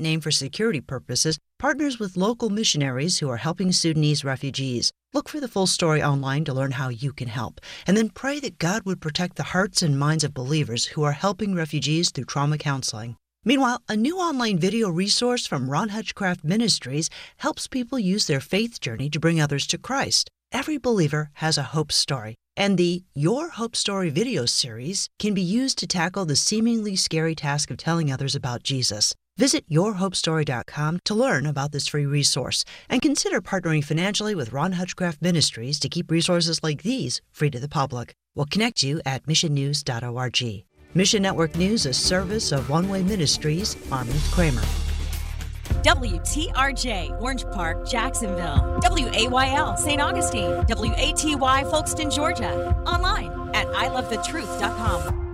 name for security purposes, partners with local missionaries who are helping Sudanese refugees. Look for the full story online to learn how you can help, and then pray that God would protect the hearts and minds of believers who are helping refugees through trauma counseling. Meanwhile, a new online video resource from Ron Hutchcraft Ministries helps people use their faith journey to bring others to Christ. Every believer has a hope story, and the Your Hope Story video series can be used to tackle the seemingly scary task of telling others about Jesus. Visit yourhopestory.com to learn about this free resource and consider partnering financially with Ron Hutchcraft Ministries to keep resources like these free to the public. We'll connect you at missionnews.org. Mission Network News, a service of One Way Ministries, Armin Kramer. WTRJ, Orange Park, Jacksonville. WAYL, St. Augustine. WATY, Folkston, Georgia. Online at ilovethetruth.com.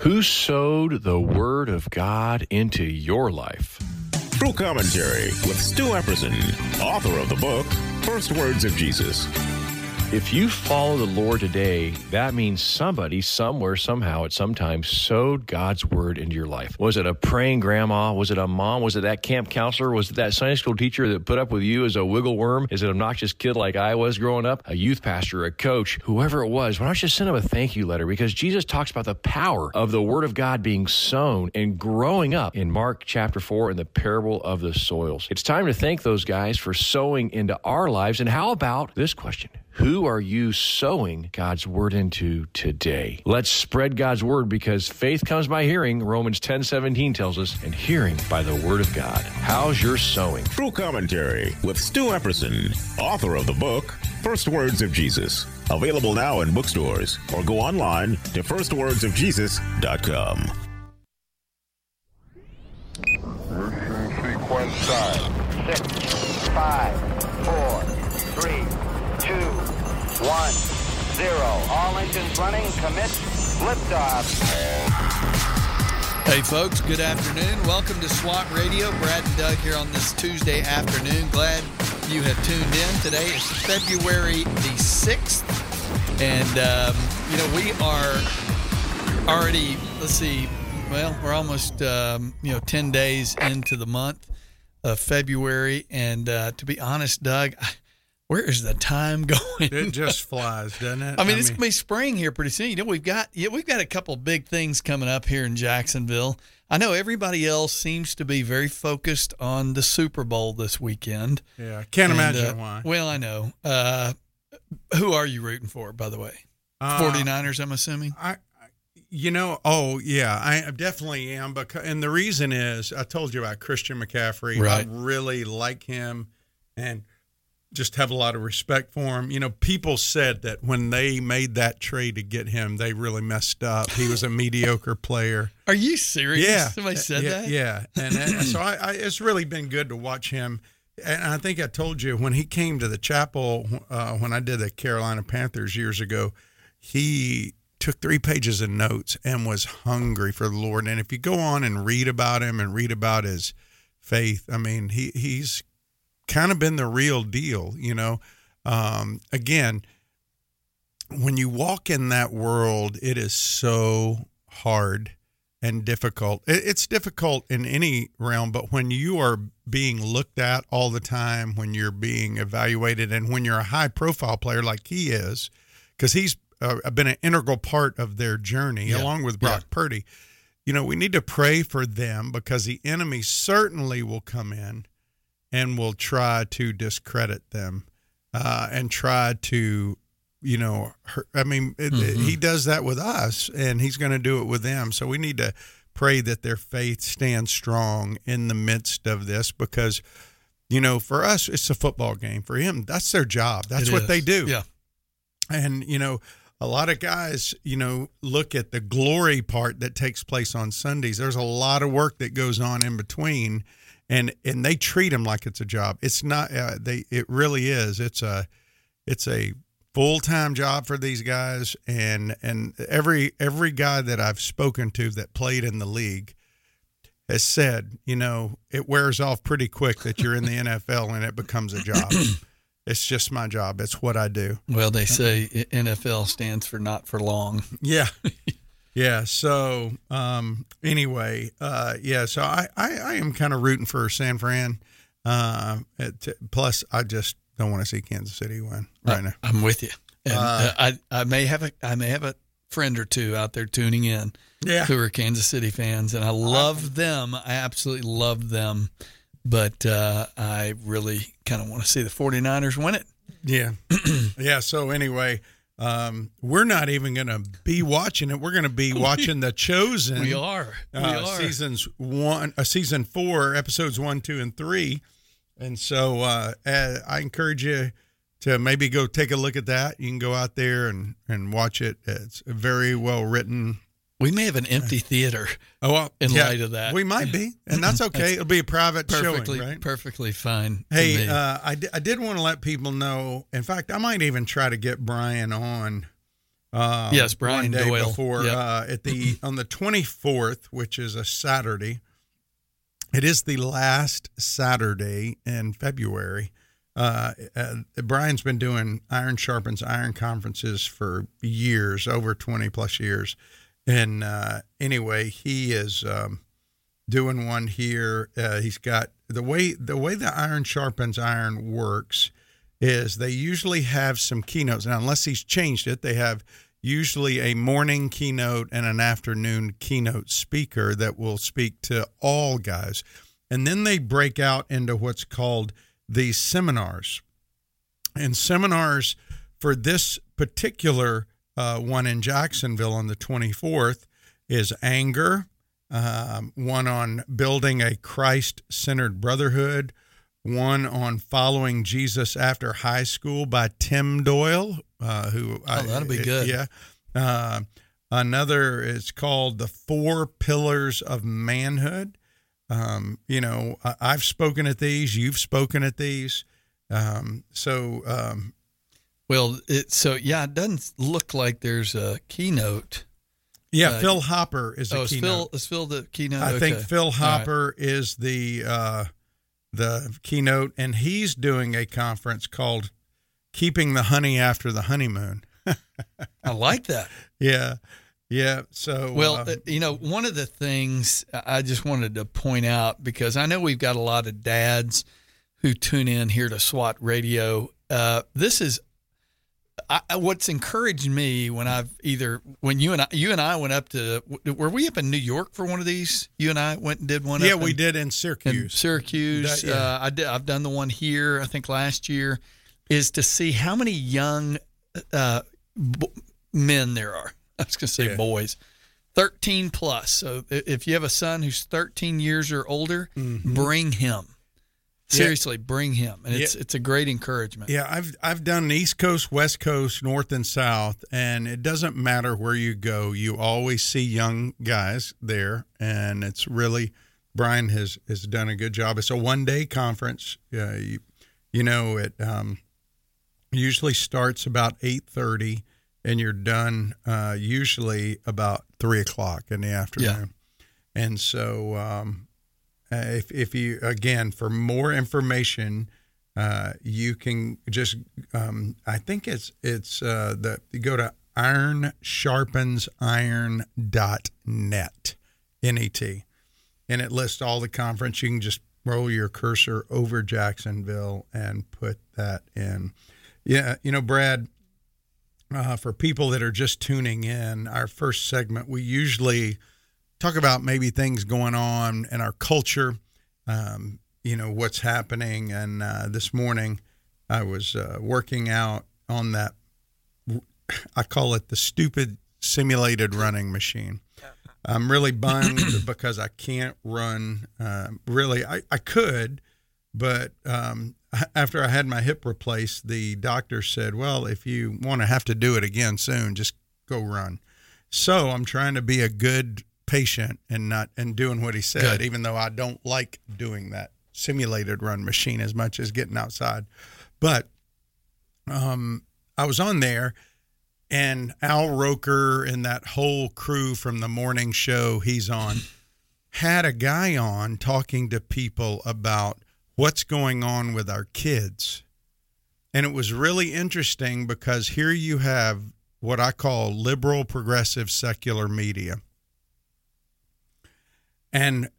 Who sowed the Word of God into your life? True Commentary with Stu Epperson, author of the book First Words of Jesus. If you follow the Lord today, that means somebody, somewhere, somehow, at some time sowed God's word into your life. Was it a praying grandma? Was it a mom? Was it that camp counselor? Was it that Sunday school teacher that put up with you as a wiggle worm? Is it an obnoxious kid like I was growing up? A youth pastor, a coach, whoever it was? Why don't you send them a thank you letter? Because Jesus talks about the power of the word of God being sown and growing up in Mark chapter 4 in the parable of the soils. It's time to thank those guys for sowing into our lives. And how about this question? Who are you sowing God's word into today? Let's spread God's word because faith comes by hearing, Romans 10 17 tells us, and hearing by the word of God. How's your sowing? True Commentary with Stu Epperson, author of the book First Words of Jesus. Available now in bookstores or go online to firstwordsofjesus.com. Sequence start. Six, five, four, three, two, one, zero. All engines running. Commit. Liftoff. Hey, folks, good afternoon. Welcome to SWAT Radio. Brad and Doug here on this Tuesday afternoon. Glad you have tuned in. Today is February the 6th. And, um, you know, we are already, let's see, well, we're almost, um, you know, 10 days into the month of February. And uh, to be honest, Doug, where is the time going? It just flies, doesn't it? I mean, it's gonna be spring here pretty soon. You know, we've got yeah, we've got a couple big things coming up here in Jacksonville. I know everybody else seems to be very focused on the Super Bowl this weekend. yeah, can't And, imagine uh, why. Well, I know. Uh, who are you rooting for, by the way? Uh, 49ers, I'm assuming. I, I- you know, oh yeah, I definitely am. Because and the reason is, I told you about Christian McCaffrey. Right. I really like him, and just have a lot of respect for him. You know, people said that when they made that trade to get him, they really messed up. He was a mediocre player. Are you serious? Yeah, Somebody said yeah, that? Yeah, and, and so I, I, it's really been good to watch him. And I think I told you when he came to the chapel uh, when I did the Carolina Panthers years ago, he took three pages of notes and was hungry for the Lord. And if you go on and read about him and read about his faith, I mean, he he's kind of been the real deal, you know. Um, again, when you walk in that world, it is so hard and difficult. It's difficult in any realm, but when you are being looked at all the time, when you're being evaluated, and when you're a high profile player like he is, because he's uh, been an integral part of their journey Yeah. along with Brock Purdy. You know, we need to pray for them because the enemy certainly will come in and will try to discredit them uh, and try to, you know, hurt. I mean, it, Mm-hmm. he does that with us, and he's going to do it with them. So we need to pray that their faith stands strong in the midst of this because, you know, for us, it's a football game. For him, that's their job. That's It what is. they do. Yeah. And, you know, a lot of guys, you know, look at the glory part that takes place on Sundays. There's a lot of work that goes on in between and and they treat them like it's a job. It's not uh, they it really is. It's a it's a full-time job for these guys and and every every guy that I've spoken to that played in the league has said, you know, it wears off pretty quick that you're in the NFL and it becomes a job. It's just my job. It's what I do. Well, they say NFL stands for not for long. Yeah. Yeah. So um, anyway, uh, yeah. So I, I, I am kind of rooting for San Fran. Uh, it, plus, I just don't want to see Kansas City win right now. I'm with you. And uh, I I may have a I may have a friend or two out there tuning in Yeah. who are Kansas City fans, and I love them. I absolutely love them, but uh, I really kind of want to see the 49ers win it. Yeah. yeah. So anyway, um, we're not even going to be watching it. We're going to be watching The Chosen. We are. We uh, are. seasons one, uh, season four, episodes one, two, and three. And so uh, uh, I encourage you to maybe go take a look at that. You can go out there and, and watch it. It's very well written. We may have an empty theater. Oh, well, In yeah, light of that. we might be, and that's okay. It'll be a private Perfectly, showing, right? perfectly fine. Hey, uh, I, I did want to let people know. In fact, I might even try to get Brian on. Uh, Yes, Brian one day Doyle. before Yep. uh, at the on the twenty fourth, which is a Saturday. It is the last Saturday in February. Uh, uh, Brian's been doing Iron Sharpens Iron conferences for years, over twenty plus years, and uh, anyway, he is. Um, doing one here. Uh, he's got the way the way the iron sharpens iron works is they usually have some keynotes. Now, unless he's changed it, they have usually a morning keynote and an afternoon keynote speaker that will speak to all guys, and then they break out into what's called the seminars. And seminars for this particular uh, one in Jacksonville on the 24th is anger, um, one on building a Christ centered brotherhood, one on following Jesus after high school by Tim Doyle, uh, who Oh, that'll be good. Yeah. Uh, another is called The Four Pillars of Manhood. Um, you know, I- I've spoken at these, you've spoken at these. Um, so, um, well, it, so yeah, it doesn't look like there's a keynote. yeah, Uh, Phil Hopper is a Oh, is keynote. Phil, is Phil the keynote? I think Phil All right. Hopper is the uh, the keynote, and he's doing a conference called "Keeping the Honey After the Honeymoon." I like that. Yeah, yeah. So Well, uh, uh, you know, one of the things I just wanted to point out because I know we've got a lot of dads who tune in here to SWAT Radio. Uh, this is I, what's encouraged me when I've either when you and I you and I went up to were we up in New York for one of these? You and I went and did one. yeah, we in- did in in Syracuse. Syracuse. That- yeah. uh, I did, I've done the one here. I think last year is to see how many young uh, b- men there are. I was going to say Yeah. boys, thirteen plus. So if you have a son who's thirteen years or older, bring him. Seriously, bring him, and it's. Yeah. it's a great encouragement. Yeah, I've I've done East Coast, West Coast, North and South, and it doesn't matter where you go. You always see young guys there, and it's really Brian has has done a good job. It's a one day conference. Uh, you, you know, it um, usually starts about eight thirty, and you're done uh, usually about three o'clock in the afternoon. And so, um, uh, if if you again for more information, uh, you can just um, I think it's it's uh, the you go to iron sharpens iron ironsharpensiron.net net n e t and it lists all the conference. You can just roll your cursor over Jacksonville and put that in. Yeah, you know, Brad. Uh, for people that are just tuning in, our first segment, we usually talk about maybe things going on in our culture, um, you know, what's happening. And uh, this morning, I was uh, working out on that. I call it the stupid simulated running machine. I'm really bummed because I can't run. Uh, really, I, I could, but um, after I had my hip replaced, the doctor said, "Well, if you want to have to do it again soon, just go run." So I'm trying to be a good patient and not and doing what he said, Good. even though I don't like doing that simulated run machine as much as getting outside. But um, I was on there, and Al Roker and that whole crew from the morning show he's on had a guy on talking to people about what's going on with our kids. And it was really interesting because here you have what I call liberal, progressive, secular media. And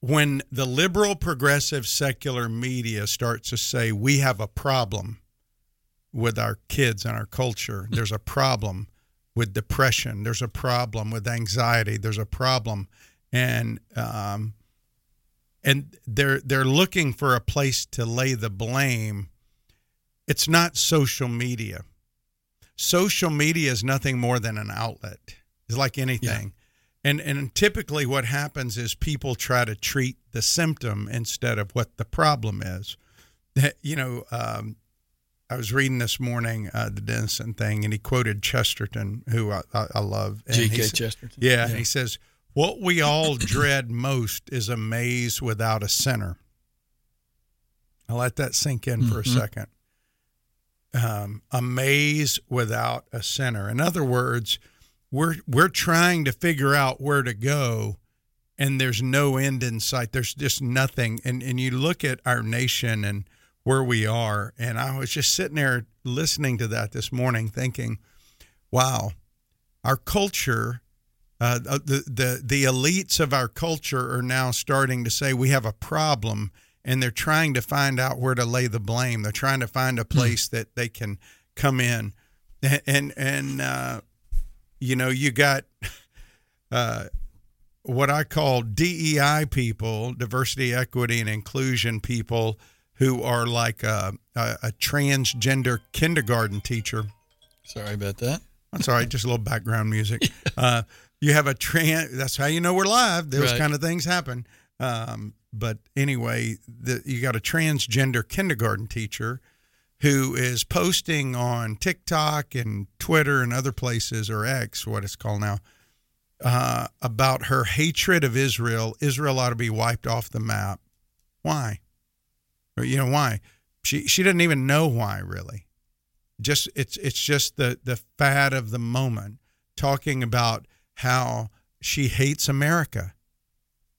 when the liberal, progressive, secular media starts to say we have a problem with our kids and our culture, there's a problem with depression, there's a problem with anxiety, there's a problem, and um, and they're they're looking for a place to lay the blame. It's not social media. Social media is nothing more than an outlet. It's like anything. And and typically what happens is people try to treat the symptom instead of what the problem is. That you know, um, I was reading this morning uh, the Denison thing, and he quoted Chesterton, who I, I, I love. And G.K. he Chesterton. Yeah, and he says, "What we all dread most is a maze without a center." I'll let that sink in for a second. Um, a maze without a center. In other words, we're we're trying to figure out where to go, and there's no end in sight. There's just nothing. And and you look at our nation and where we are, and I was just sitting there listening to that this morning, thinking, "Wow, our culture." Uh, the, the the elites of our culture are now starting to say we have a problem, and they're trying to find out where to lay the blame. They're trying to find a place that they can come in, and and, and uh, you know you got uh, what I call DEI people, diversity, equity, and inclusion people who are like a, a, a transgender kindergarten teacher. Sorry about that. That's all right. Just a little background music. Uh, you have a trans. That's how you know we're live. Those Right. kind of things happen. Um, but anyway, the, you got a transgender kindergarten teacher who is posting on TikTok and Twitter and other places, or X, what it's called now, uh, about her hatred of Israel. Israel ought to be wiped off the map. Why? Or, you know why? She she doesn't even know why really just it's it's just the the fad of the moment talking about how she hates America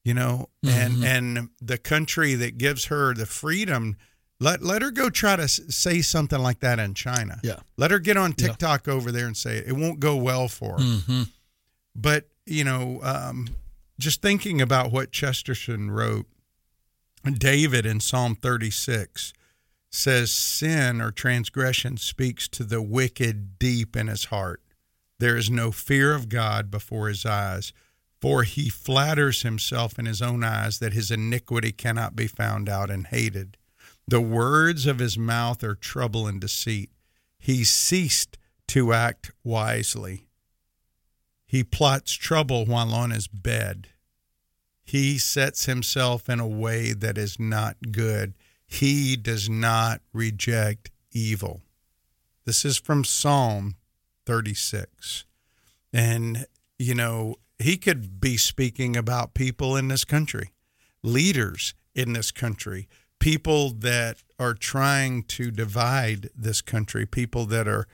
you know and and the country that gives her the freedom let let her go try to say something like that in China Yeah. let her get on Yeah. TikTok over there and say it. it won't go well for her Mm-hmm. but you know um, just thinking about what Chesterton wrote David in Psalm 36 says sin or transgression speaks to the wicked deep in his heart. There is no fear of God before his eyes, for he flatters himself in his own eyes that his iniquity cannot be found out and hated. The words of his mouth are trouble and deceit. He ceased to act wisely. He plots trouble while on his bed. He sets himself in a way that is not good. He does not reject evil. This is from Psalm 36. And, you know, he could be speaking about people in this country, leaders in this country, people that are trying to divide this country, people that are,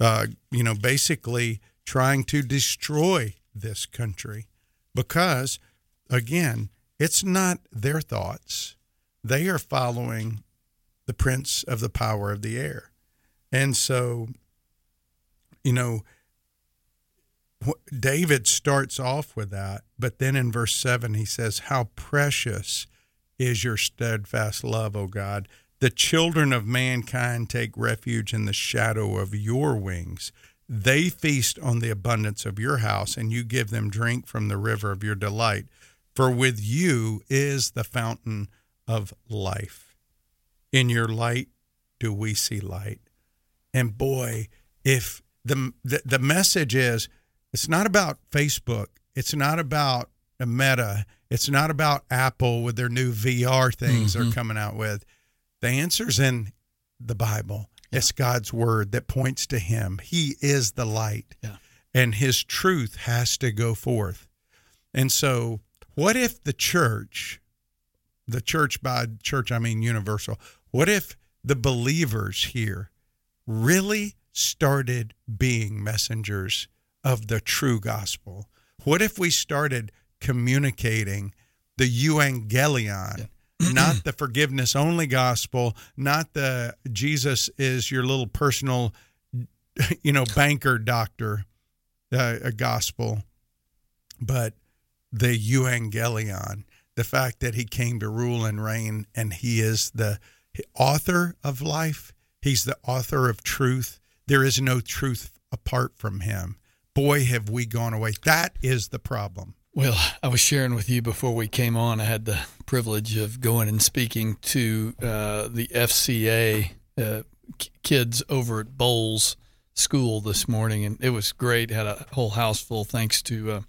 uh, you know, basically trying to destroy this country because, again, it's not their thoughts. They are following the prince of the power of the air. And so, you know, David starts off with that, but then in verse 7, he says, How precious is your steadfast love, O God. The children of mankind take refuge in the shadow of your wings. They feast on the abundance of your house, and you give them drink from the river of your delight. For with you is the fountain of life. In your light do we see light. And boy, if the, the the message is it's not about Facebook, it's not about Meta, it's not about Apple with their new VR things they're mm-hmm. coming out with. The answer's in the Bible. It's God's word that points to him. He is the light. Yeah. And his truth has to go forth. And so, what if the church, the church by church, I mean universal, what if the believers here really started being messengers of the true gospel? What if we started communicating the euangelion, not the forgiveness only gospel, not the Jesus is your little personal you know, banker doctor uh, a gospel, but the euangelion, the fact that he came to rule and reign, and he is the author of life. He's the author of truth. There is no truth apart from him. Boy, have we gone away. That is the problem. Well, I was sharing with you before we came on. I had the privilege of going and speaking to uh, the FCA uh, kids over at Bolles School this morning, and it was great. Had a whole house full thanks to uh,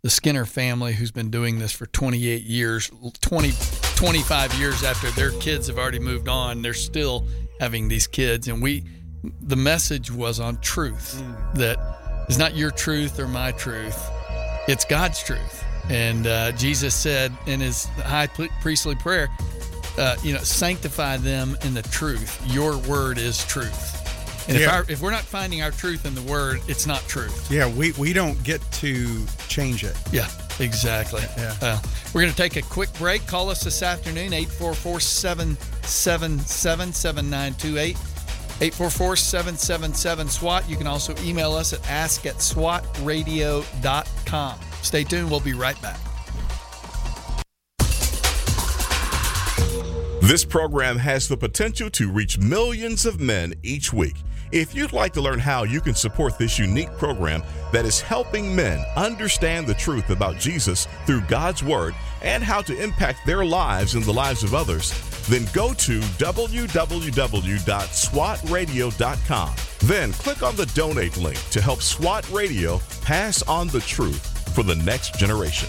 the Skinner family who's been doing this for 28 years, 20, 25 years after their kids have already moved on. They're still having these kids, and we. The message was on truth mm. that is not your truth or my truth it's God's truth. And uh, Jesus said in his high priestly prayer, uh, you know, sanctify them in the truth. Your word is truth. And yeah. if, our, if we're not finding our truth in the word, it's not truth. Yeah, we, we don't get to change it. Yeah, exactly. Yeah. Uh, we're going to take a quick break. Call us this afternoon, 844 777 7928. 844 777 SWAT. You can also email us at ask at swatradio.com. Stay tuned. We'll be right back. This program has the potential to reach millions of men each week. If you'd like to learn how you can support this unique program that is helping men understand the truth about Jesus through God's Word and how to impact their lives and the lives of others, then go to www.swatradio.com. Then click on the donate link to help SWAT Radio pass on the truth for the next generation.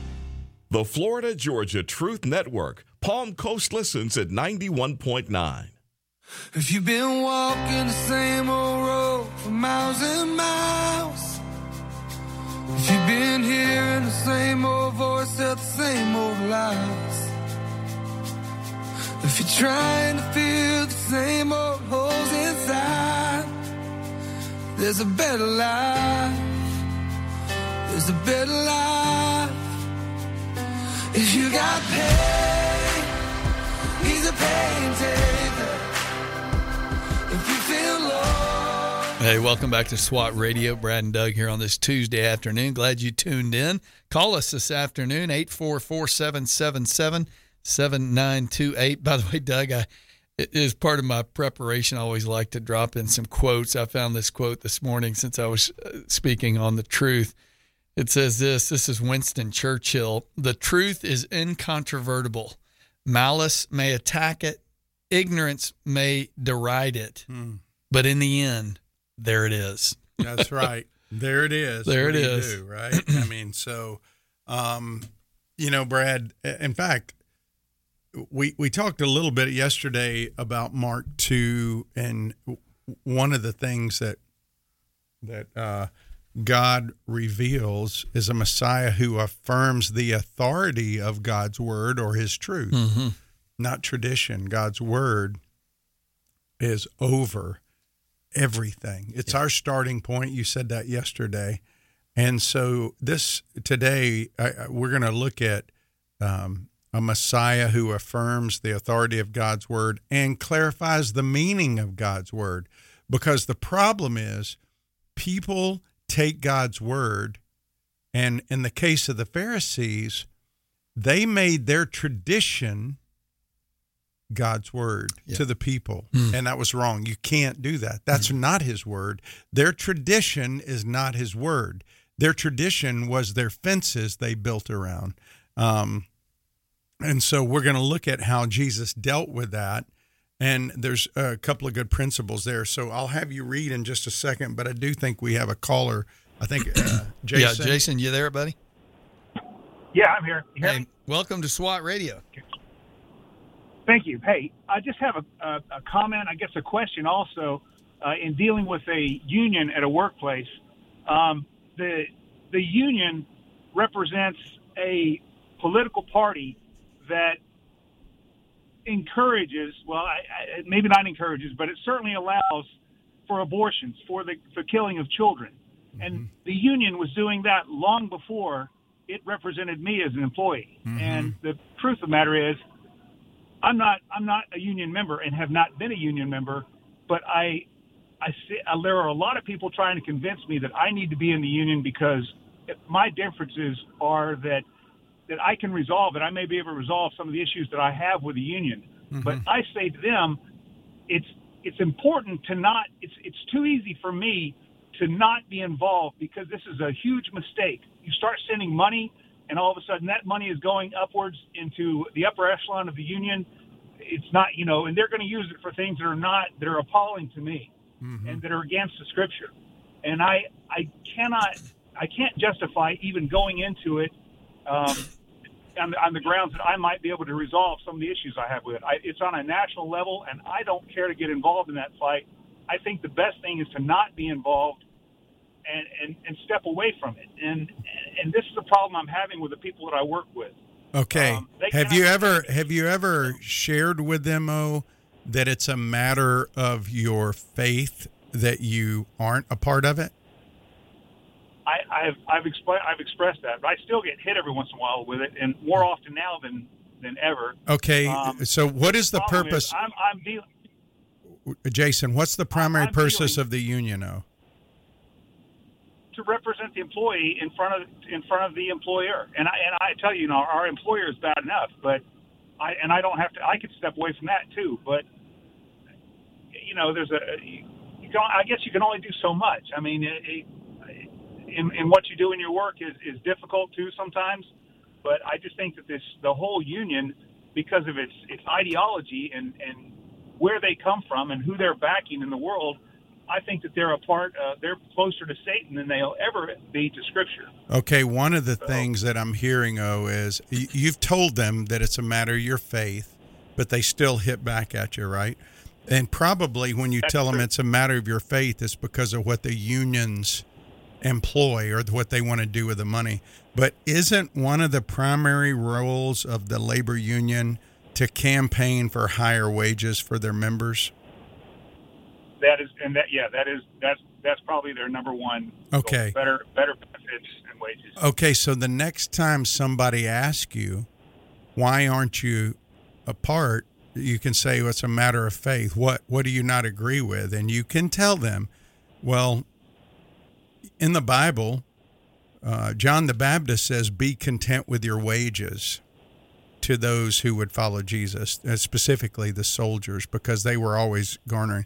The Florida Georgia Truth Network, Palm Coast listens at 91.9. If you've been walking the same old road for miles and miles, if you've been hearing the same old voice at the same old lies, if you're trying to fill the same old holes inside, there's a better life. There's a better life. If you got pain, he's a pain taker. If you feel low. Hey, welcome back to SWAT Radio. Brad and Doug here on this Tuesday afternoon. Glad you tuned in. Call us this afternoon, 844 777 7928. By the way, Doug, I is part of my preparation. I always like to drop in some quotes. I found this quote this morning since I was uh, speaking on the truth. It says this this is Winston Churchill. The truth is incontrovertible. Malice may attack it, ignorance may deride it, hmm. but in the end, there it is. That's right. There it is. There what it is. Do, right? I mean, so, um, you know, Brad, in fact, we, we talked a little bit yesterday about Mark 2 and one of the things that, that, uh, God reveals is a Messiah who affirms the authority of God's word or his truth, mm-hmm. not tradition. God's word is over everything. It's yeah. our starting point. You said that yesterday. And so this today, I, we're going to look at um, a Messiah who affirms the authority of God's word and clarifies the meaning of God's word. Because the problem is people take God's word, and in the case of the Pharisees, they made their tradition God's word yeah. to the people. Mm. And that was wrong. You can't do that. That's mm. not his word. Their tradition is not his word. Their tradition was their fences they built around. Um, and so we're going to look at how Jesus dealt with that and there's a couple of good principles there. So I'll have you read in just a second, but I do think we have a caller. I think uh, Jason. Yeah, Jason, you there, buddy? Yeah, I'm here. Hey, welcome to SWAT Radio. Thank you. Hey, I just have a, a, a comment, I guess a question also, uh, in dealing with a union at a workplace. Um, the the union represents a political party that encourages, well, I, I, maybe not encourages, but it certainly allows for abortions, for the for killing of children. And the union was doing that long before it represented me as an employee. And the truth of the matter is, I'm not I'm not a union member and have not been a union member, but I I see uh, there are a lot of people trying to convince me that I need to be in the union because my differences are that that I can resolve it. I may be able to resolve some of the issues that I have with the union, but I say to them, it's it's important to not. It's it's too easy for me to not be involved because this is a huge mistake. You start sending money, and all of a sudden that money is going upwards into the upper echelon of the union. It's not, you know, and they're going to use it for things that are not that are appalling to me and that are against the scripture. And I I cannot I can't justify even going into it um, on, on the grounds that I might be able to resolve some of the issues I have with it. I, it's on a national level, and I don't care to get involved in that fight. I think the best thing is to not be involved and, and, and step away from it. And and this is the problem I'm having with the people that I work with. Okay. Um, have you ever have you ever shared with them oh, that it's a matter of your faith that you aren't a part of it? I, I've I've, expl- I've expressed that, but I still get hit every once in a while with it, and more often now than than ever. Okay. Um, so what is the problem purpose, is I'm I'm dealing. Jason? What's the primary I'm purpose of the union? Oh, to represent the employee in front of in front of the employer. And I and I tell you, you know, our employer is bad enough, but I and I don't have to. I could step away from that too. But you know, there's a. You can, I guess you can only do so much. I mean, it, it, in in what you do in your work is is difficult too sometimes. But I just think that this the whole union, because of its its ideology and and where they come from and who they're backing in the world. I think that they're a part. Uh, they're closer to Satan than they'll ever be to Scripture. Okay, one of the things that I'm hearing, oh, is you've told them that it's a matter of your faith, but they still hit back at you, right? And probably when you tell them true. it's a matter of your faith, it's because of what the unions employ or what they want to do with the money. But isn't one of the primary roles of the labor union to campaign for higher wages for their members? That is, and that yeah, that is that's that's probably their number one. goal. Okay. Better better benefits and wages. Okay, so the next time somebody asks you, why aren't you a part? You can say well, it's a matter of faith. What what do you not agree with? And you can tell them, well, in the Bible, uh, John the Baptist says, "Be content with your wages." To those who would follow Jesus, uh, specifically the soldiers, because they were always garnering.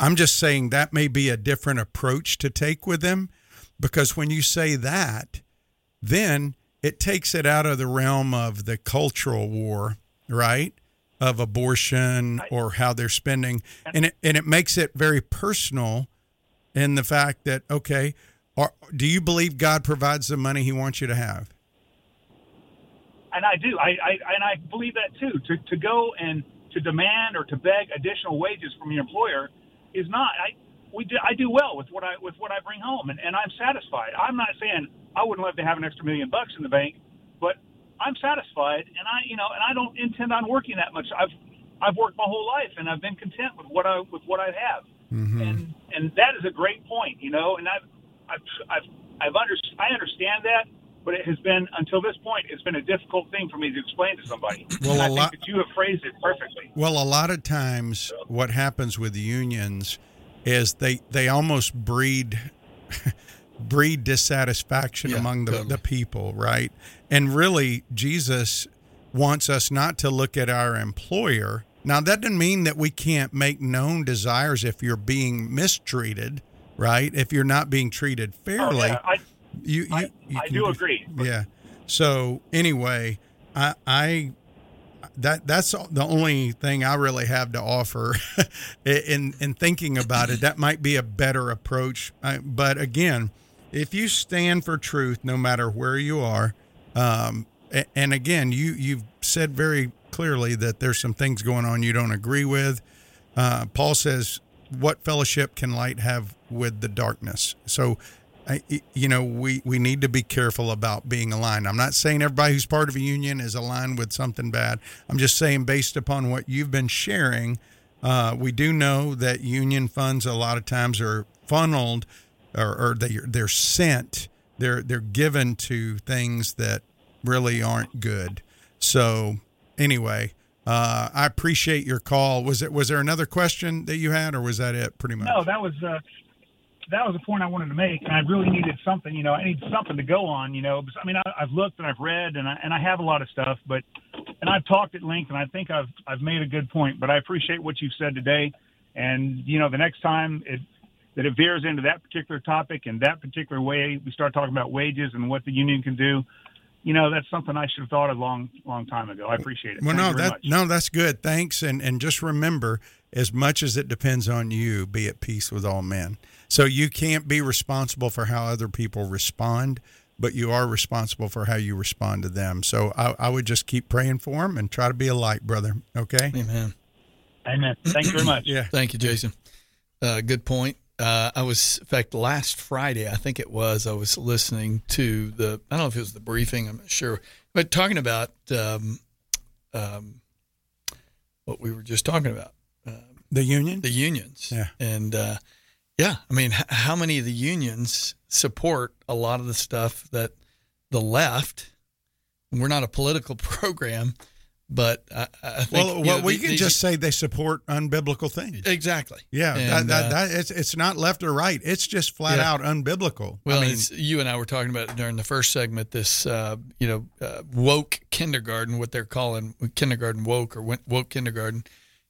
I'm just saying that may be a different approach to take with them because when you say that, then it takes it out of the realm of the cultural war, right? Of abortion or how they're spending, and it and it makes it very personal in the fact that okay, are, do you believe God provides the money He wants you to have? And I do. I, I and I believe that too. To to go and to demand or to beg additional wages from your employer is not. I we do, I do well with what I with what I bring home, and, and I'm satisfied. I'm not saying I wouldn't love to have an extra million bucks in the bank, but I'm satisfied, and I you know, and I don't intend on working that much. I've I've worked my whole life, and I've been content with what I with what I have, mm-hmm. and and that is a great point, you know. And I've I've I've, I've under, I understand that, but it has been until this point, it's been a difficult thing for me to explain to somebody. Well, and a I lot- think that you have phrased it perfectly. Well, a lot of times, what happens with unions is they they almost breed breed dissatisfaction Yeah, among the, totally. the people, right? And really, Jesus wants us not to look at our employer. Now, that doesn't mean that we can't make known desires if you're being mistreated, right? If you're not being treated Oh, fairly. yeah, I, you, you, I, you I do agree. yeah. So anyway, I, I that that's the only thing I really have to offer in in thinking about it. That might be a better approach. But again, if you stand for truth, no matter where you are, um, and again, you you've said very clearly that there's some things going on you don't agree with. Uh, Paul says, "What fellowship can light have with the darkness?" So, I, you know, we we need to be careful about being aligned. I'm not saying everybody who's part of a union is aligned with something bad. I'm just saying, based upon what you've been sharing, uh, we do know that union funds a lot of times are funneled, or, or they they're sent, they're they're given to things that really aren't good. So, anyway. Uh, I appreciate your call. Was it was there another question that you had, or was that it? Pretty much. No, that was uh, that was a point I wanted to make, and I really needed something. You know, I need something to go on. You know, I mean, I, I've looked and I've read, and I and I have a lot of stuff, but and I've talked at length, and I think I've I've made a good point. But I appreciate what you've said today, and you know, the next time it that it veers into that particular topic and that particular way, we start talking about wages and what the union can do you know that's something I should have thought of long long time ago. I appreciate it. Well, Thank no, that much. no, that's good. Thanks, and and just remember, as much as it depends on you, be at peace with all men. So you can't be responsible for how other people respond, but you are responsible for how you respond to them. So I, I would just keep praying for them and try to be a light, brother. Okay. Amen. Amen. Thank you very much. yeah. Thank you, Jason. Uh, good point. Uh, I was, in fact, last Friday, I think it was, I was listening to the, I don't know if it was the briefing, I'm not sure, but talking about um, um, what we were just talking about. Uh, the union? The unions. Yeah. And uh, yeah, I mean, h- how many of the unions support a lot of the stuff that the left, we're not a political program, but I, I think. Well, you well know, we the- can these- just say they support unbiblical things. Exactly. Yeah, that, And, that, uh, that, it's it's not left or right. It's just flat Yeah. out unbiblical. Well, I mean, you and I were talking about it during the first segment. This, uh, you know, uh, woke kindergarten, what they're calling kindergarten woke or woke kindergarten.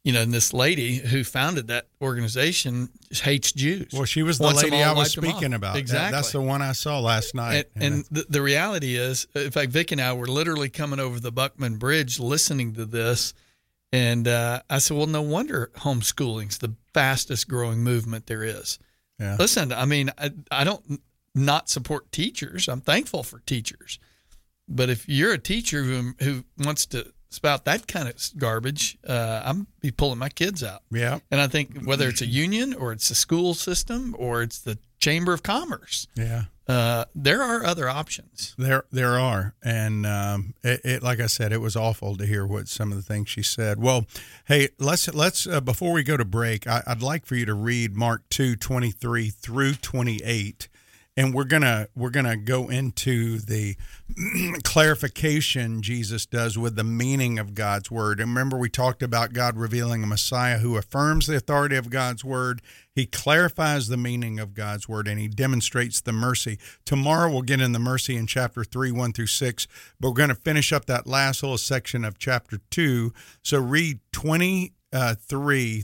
You know, and this lady who founded that organization hates Jews. well, she was the Wants lady I was speaking about. That- Exactly. that's the one I saw last night. And, and the, the reality is, in fact, Vic and I were literally coming over the Buckman Bridge listening to this. And uh, I said, well, no wonder homeschooling's the fastest growing movement there is. Yeah. Listen, I mean, I, I don't not support teachers. I'm thankful for teachers. But if you're a teacher who, who wants to spout that kind of garbage, uh, I'm be pulling my kids out. yeah, And I think whether it's a union or it's the school system or it's the Chamber of Commerce, yeah. uh, there are other options. There, there are, and um, it, it, like I said, it was awful to hear what some of the things she said. Well, hey, let's let's uh, before we go to break, I, I'd like for you to read Mark two twenty three through twenty eight, and we're gonna we're gonna go into the clarification Jesus does with the meaning of God's word. And remember, we talked about God revealing a Messiah who affirms the authority of God's word. He clarifies the meaning of God's word and he demonstrates the mercy. Tomorrow we'll get in the mercy in chapter 3, 1 through 6, but we're to finish up that last little section of chapter 2. So read 23 uh,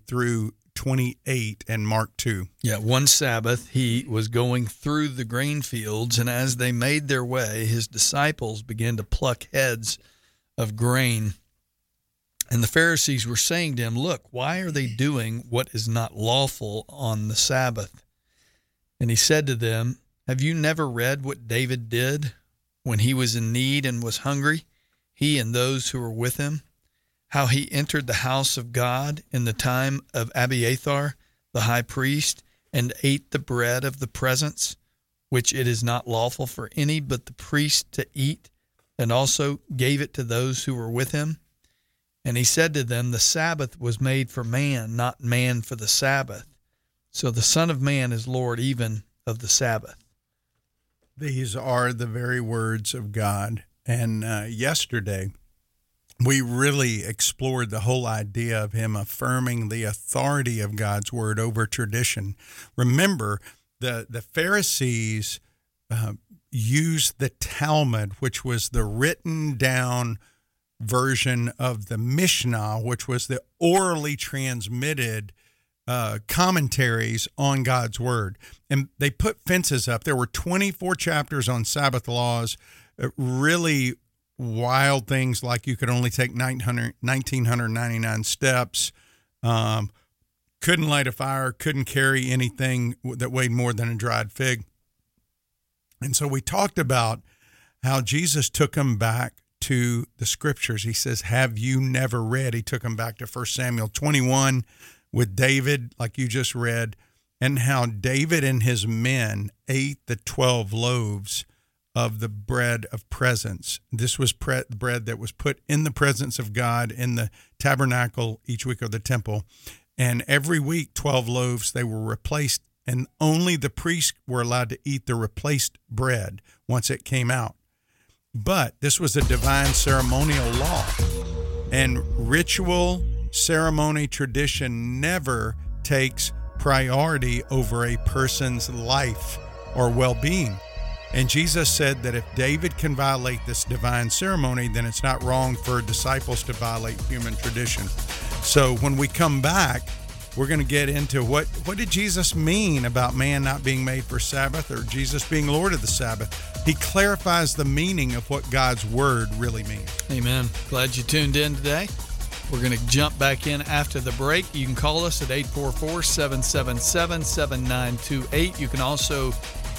through 28 and Mark 2. Yeah, one Sabbath he was going through the grain fields, and as they made their way, his disciples began to pluck heads of grain. And the Pharisees were saying to him, Look, why are they doing what is not lawful on the Sabbath? And he said to them, Have you never read what David did when he was in need and was hungry, he and those who were with him? How he entered the house of God in the time of Abiathar, the high priest, and ate the bread of the presence, which it is not lawful for any but the priest to eat, and also gave it to those who were with him. And he said to them, The Sabbath was made for man, not man for the Sabbath. So the Son of Man is Lord even of the Sabbath. These are the very words of God. And uh, yesterday, we really explored the whole idea of him affirming the authority of God's word over tradition. Remember, the, the Pharisees uh, used the Talmud, which was the written down version of the Mishnah, which was the orally transmitted uh, commentaries on God's word. And they put fences up. There were 24 chapters on Sabbath laws, uh, really wild things like you could only take 900, 1999 steps, um, couldn't light a fire, couldn't carry anything that weighed more than a dried fig. And so we talked about how Jesus took him back to the scriptures. He says, Have you never read? He took him back to 1 Samuel 21 with David, like you just read, and how David and his men ate the 12 loaves of the bread of presence. This was pre- bread that was put in the presence of God in the tabernacle each week of the temple. And every week, 12 loaves, they were replaced, and only the priests were allowed to eat the replaced bread once it came out. But this was a divine ceremonial law, and ritual, ceremony, tradition never takes priority over a person's life or well being. And Jesus said that if David can violate this divine ceremony, then it's not wrong for disciples to violate human tradition. So when we come back, we're going to get into what what did Jesus mean about man not being made for Sabbath or Jesus being Lord of the Sabbath. He clarifies the meaning of what God's word really means. Amen. Glad you tuned in today. We're going to jump back in after the break. You can call us at 844 777 7928. You can also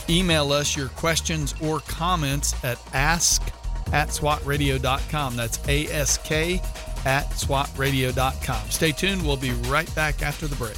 email us your questions or comments at ask at swatradio.com. That's ask at swatradio.com. Stay tuned. We'll be right back after the break.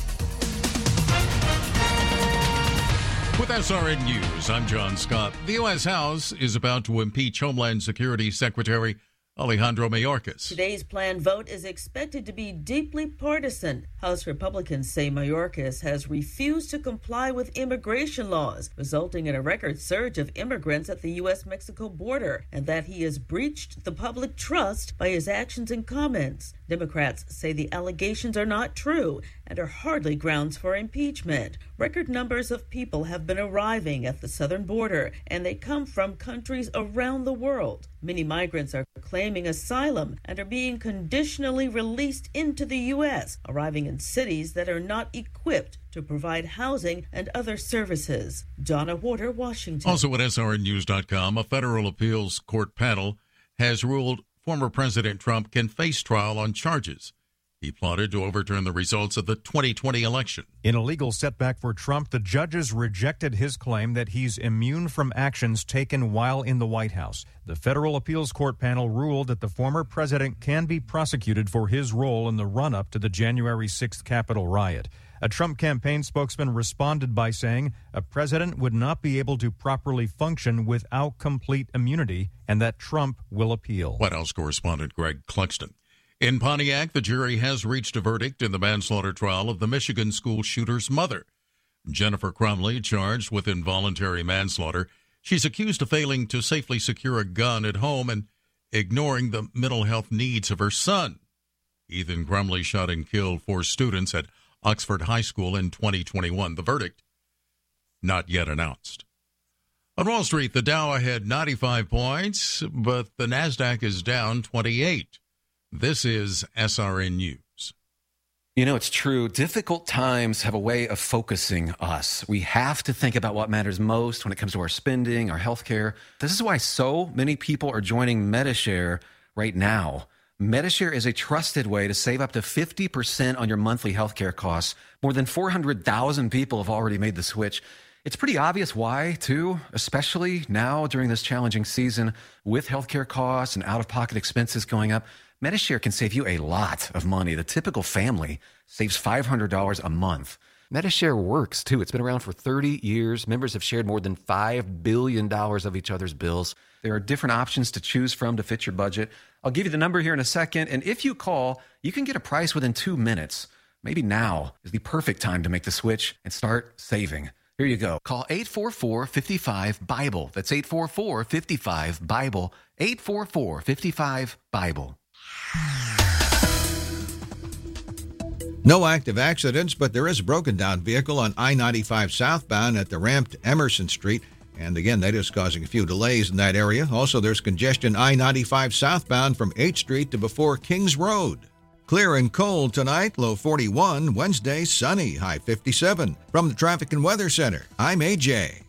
With SRN News, I'm John Scott. The U.S. House is about to impeach Homeland Security Secretary Alejandro Mayorkas. Today's planned vote is expected to be deeply partisan. House Republicans say Mayorkas has refused to comply with immigration laws, resulting in a record surge of immigrants at the U.S. Mexico border, and that he has breached the public trust by his actions and comments. Democrats say the allegations are not true and are hardly grounds for impeachment. Record numbers of people have been arriving at the southern border, and they come from countries around the world. Many migrants are claiming asylum and are being conditionally released into the U.S., arriving in cities that are not equipped to provide housing and other services. Donna Warder, Washington. Also at SRNnews.com, a federal appeals court panel has ruled former President Trump can face trial on charges. He plotted to overturn the results of the 2020 election. In a legal setback for Trump, the judges rejected his claim that he's immune from actions taken while in the White House. The federal appeals court panel ruled that the former president can be prosecuted for his role in the run up to the January 6th Capitol riot. A Trump campaign spokesman responded by saying a president would not be able to properly function without complete immunity and that Trump will appeal. White House correspondent Greg Clugston. In Pontiac, the jury has reached a verdict in the manslaughter trial of the Michigan school shooter's mother. Jennifer Crumbley, charged with involuntary manslaughter. She's accused of failing to safely secure a gun at home and ignoring the mental health needs of her son. Ethan Crumbley shot and killed four students at Oxford High School in 2021. The verdict not yet announced. On Wall Street, the Dow had 95 points, but the Nasdaq is down 28. This is SRN News. You know, it's true. Difficult times have a way of focusing us. We have to think about what matters most when it comes to our spending, our health care. This is why so many people are joining Medi-Share right now. Medi-Share is a trusted way to save up to 50% on your monthly healthcare costs. More than 400,000 people have already made the switch. It's pretty obvious why, too, especially now during this challenging season with healthcare costs and out of pocket expenses going up. Medi-Share can save you a lot of money. The typical family saves $500 a month. Medi-Share works too. It's been around for 30 years. Members have shared more than $5 billion of each other's bills. There are different options to choose from to fit your budget. I'll give you the number here in a second. And if you call, you can get a price within two minutes. Maybe now is the perfect time to make the switch and start saving. Here you go. Call 844 55 Bible. That's 844 55 Bible. 844 55 Bible. No active accidents, but there is a broken down vehicle on I 95 southbound at the ramp to Emerson Street. And again, that is causing a few delays in that area. Also, there's congestion I 95 southbound from 8th Street to before Kings Road. Clear and cold tonight, low 41. Wednesday, sunny, high 57. From the Traffic and Weather Center, I'm AJ.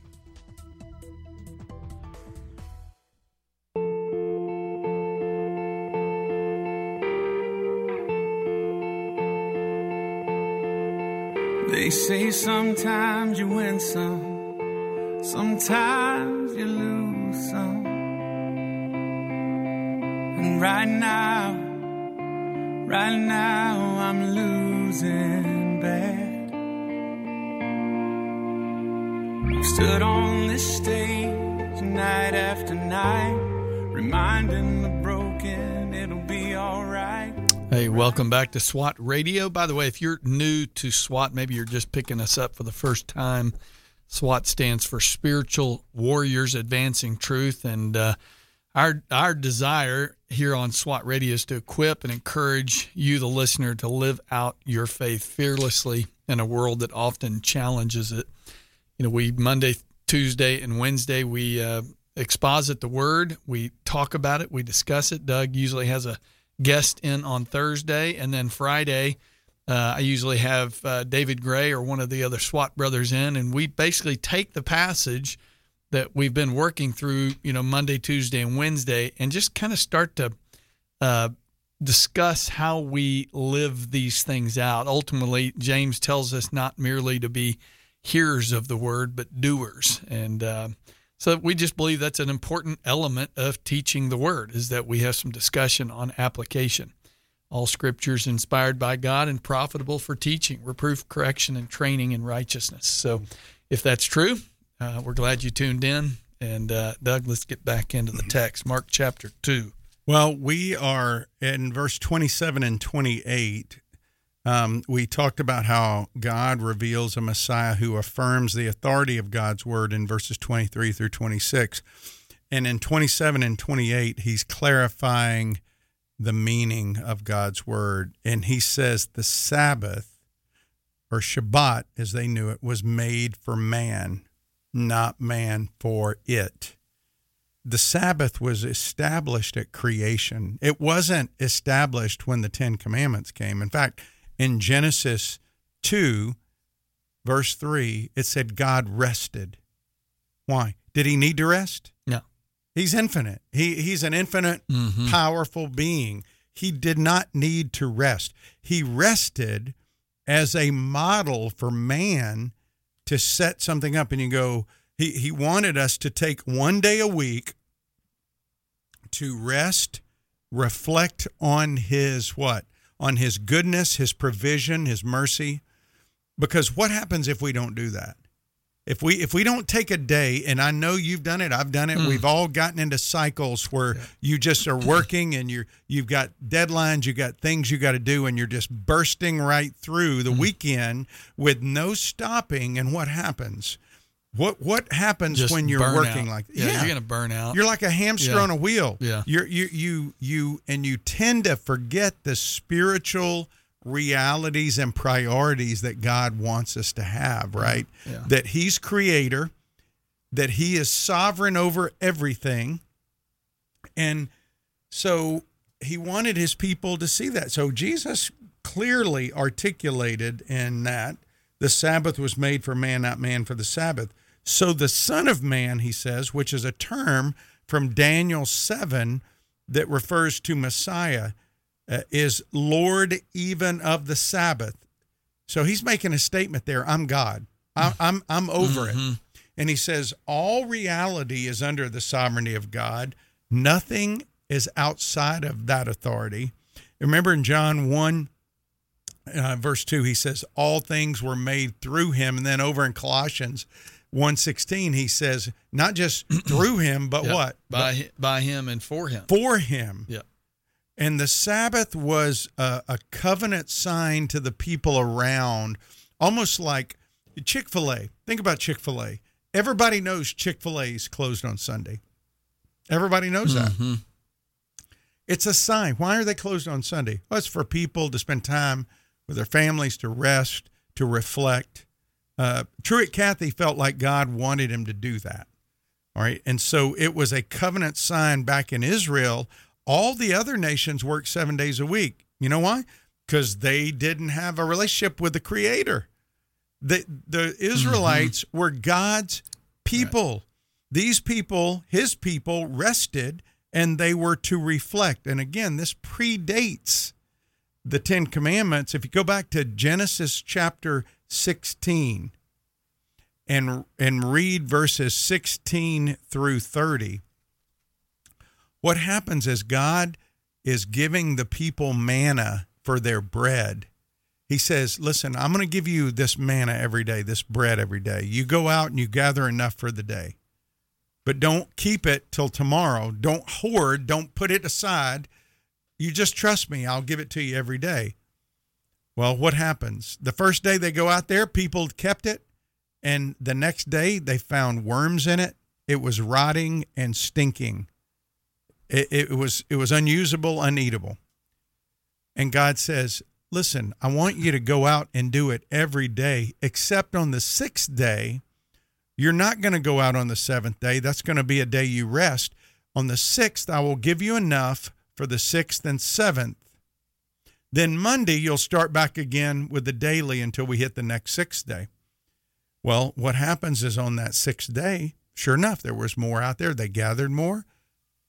They say sometimes you win some, sometimes you lose some. And right now, right now, I'm losing bad. I've stood on this stage night after night, reminding the broken it'll be alright. Hey, welcome back to SWAT Radio. By the way, if you're new to SWAT, maybe you're just picking us up for the first time. SWAT stands for Spiritual Warriors Advancing Truth, and uh, our our desire here on SWAT Radio is to equip and encourage you, the listener, to live out your faith fearlessly in a world that often challenges it. You know, we Monday, Tuesday, and Wednesday we uh, exposit the Word, we talk about it, we discuss it. Doug usually has a guest in on Thursday, and then Friday. Uh, I usually have uh, David Gray or one of the other SWAT brothers in, and we basically take the passage that we've been working through, you know, Monday, Tuesday, and Wednesday, and just kind of start to uh, discuss how we live these things out. Ultimately, James tells us not merely to be hearers of the word, but doers. And uh, so we just believe that's an important element of teaching the word is that we have some discussion on application. All scriptures inspired by God and profitable for teaching, reproof, correction, and training in righteousness. So if that's true, uh, we're glad you tuned in. And uh, Doug, let's get back into the text. Mark chapter 2. Well, we are in verse 27 and 28. Um, we talked about how God reveals a Messiah who affirms the authority of God's word in verses 23 through 26. And in 27 and 28, he's clarifying the meaning of God's word. And he says the Sabbath, or Shabbat as they knew it, was made for man, not man for it. The Sabbath was established at creation. It wasn't established when the Ten Commandments came. In fact, in Genesis 2, verse 3, it said God rested. Why? Did he need to rest? He's infinite. He he's an infinite, Mhm. powerful being. He did not need to rest. He rested as a model for man to set something up. And you go, he he wanted us to take one day a week to rest, reflect on his what? On his goodness, his provision, his mercy. Because what happens if we don't do that? If we if we don't take a day, and I know you've done it, I've done it. Mm. We've all gotten into cycles where you just are working and you're you've got deadlines, you've got things you got to do, and you're just bursting right through Mm. the weekend with no stopping. And what happens? What what happens Just when you're working out. like Yeah, you're gonna burn out. You're like a hamster Yeah. on a wheel. Yeah. You're you you you and you tend to forget the spiritual realities and priorities that God wants us to have, right? Yeah. That he's creator, that he is sovereign over everything. And so he wanted his people to see that. So Jesus clearly articulated in that the Sabbath was made for man, not man for the Sabbath. So the Son of Man, he says, which is a term from Daniel 7 that refers to Messiah, uh, is Lord even of the Sabbath. So he's making a statement there I'm God, I, I'm, I'm over it. And he says, all reality is under the sovereignty of God. Nothing is outside of that authority. Remember in John 1, uh, verse 2, he says, all things were made through him. And then over in Colossians 1.16, he says, not just through him, but Yep. what? By, by him and for him. For him. Yeah. And the Sabbath was a, a covenant sign to the people around, almost like Chick fil A. Think about Chick fil A. Everybody knows Chick fil A is closed on Sunday. Everybody knows that. Mhm. It's a sign. Why are they closed on Sunday? Well, it's for people to spend time with their families, to rest, to reflect. Uh, Truett Cathy felt like God wanted him to do that. All right. And so it was a covenant sign back in Israel. All the other nations work seven days a week. You know why? Because they didn't have a relationship with the Creator. The, the mm-hmm. Israelites were God's people. These people, his people, rested and they were to reflect. And again, this predates the Ten Commandments. If you go back to Genesis chapter 16 and, and read verses 16 through 30, what happens is God is giving the people manna for their bread. He says, Listen, I'm going to give you this manna every day, this bread every day. You go out and you gather enough for the day, but don't keep it till tomorrow. Don't hoard, don't put it aside. You just trust me, I'll give it to you every day. Well, what happens? The first day they go out there, people kept it, and the next day they found worms in it. It was rotting and stinking. It, it was it was unusable, uneatable. And God says, "Listen, I want you to go out and do it every day, except on the sixth day. You're not going to go out on the seventh day. That's going to be a day you rest. On the sixth, I will give you enough for the sixth and seventh. Then Monday, you'll start back again with the daily until we hit the next sixth day. Well, what happens is on that sixth day, sure enough, there was more out there. They gathered more,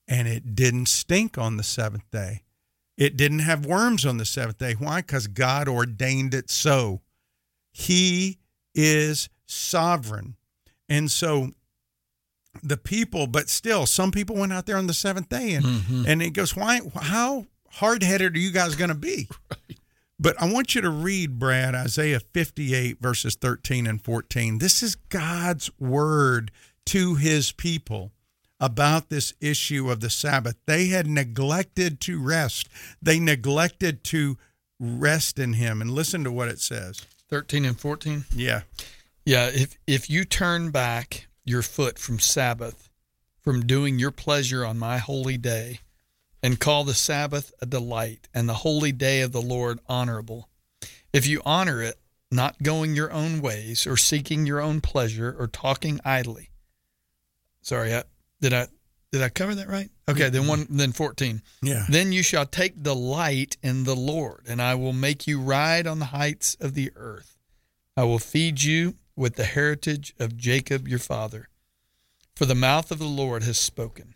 and it didn't stink on the seventh day. It didn't have worms on the seventh day. Why? Because God ordained it so. He is sovereign. And so the people, but still, some people went out there on the seventh day, and Mm-hmm. and it goes, why? How hard headed are you guys going to be? But I want you to read, Brad, Isaiah 58, verses 13 and 14. This is God's word to his people about this issue of the Sabbath. They had neglected to rest, they neglected to rest in him. And listen to what it says. 13 and 14. Yeah. Yeah, if if you turn back your foot from Sabbath, from doing your pleasure on my holy day, and call the Sabbath a delight and the holy day of the Lord honorable, if you honor it, not going your own ways or seeking your own pleasure or talking idly. Sorry, I, did I did I cover that right? Okay, then one then 14. Yeah. Then you shall take delight in the Lord, and I will make you ride on the heights of the earth. I will feed you with the heritage of Jacob your father. For the mouth of the Lord has spoken.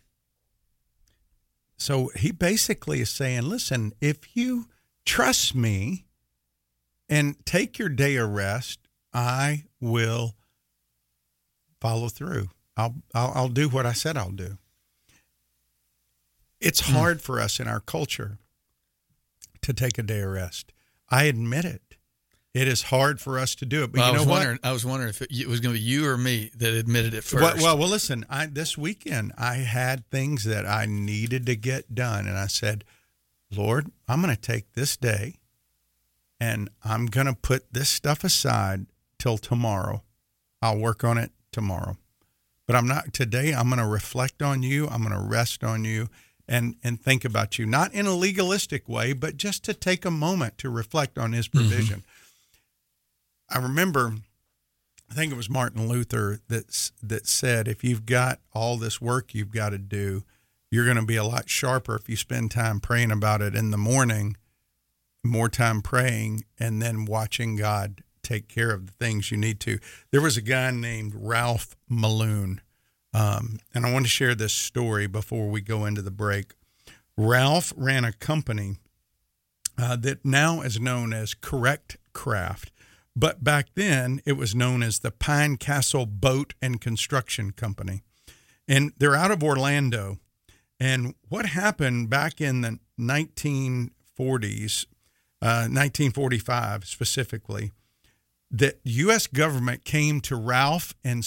So he basically is saying, listen, if you trust me and take your day of rest, I will follow through. I'll, I'll, I'll do what I said I'll do. It's hmm. hard for us in our culture to take a day of rest. I admit it. It is hard for us to do it. But Well, you I know was what? I was wondering if it, it was going to be you or me that admitted it first. Well, well, well, listen. I this weekend I had things that I needed to get done, and I said, "Lord, I'm going to take this day, and I'm going to put this stuff aside till tomorrow. I'll work on it tomorrow, but I'm not today. I'm going to reflect on you. I'm going to rest on you." And, and think about you, not in a legalistic way, but just to take a moment to reflect on his mm-hmm. provision. I remember I think it was Martin Luther that that said, if you've got all this work you've got to do, you're going to be a lot sharper if you spend time praying about it in the morning, more time praying, and then watching God take care of the things you need to. There was a guy named Ralph Meloon, um, and I want to share this story before we go into the break. Ralph ran a company uh, that now is known as Correct Craft. But back then, it was known as the Pine Castle Boat and Construction Company. And they're out of Orlando. And what happened back in the 1940s, uh, 1945 specifically, the U.S. government came to Ralph and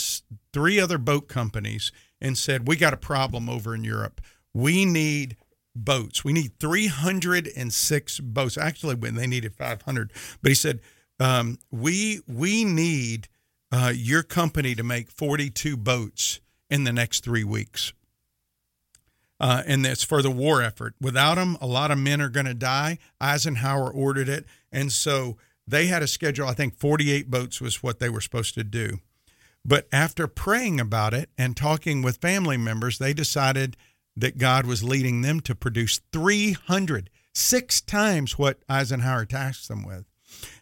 three other boat companies and said, We got a problem over in Europe. We need boats. We need 306 boats. Actually, when they needed 500, but he said, um, "We we need uh, your company to make 42 boats in the next three weeks." Uh, and that's for the war effort. Without them, a lot of men are going to die. Eisenhower ordered it, and so they had a schedule. I think 48 boats was what they were supposed to do. But after praying about it and talking with family members, they decided that God was leading them to produce 300, six times what Eisenhower tasked them with.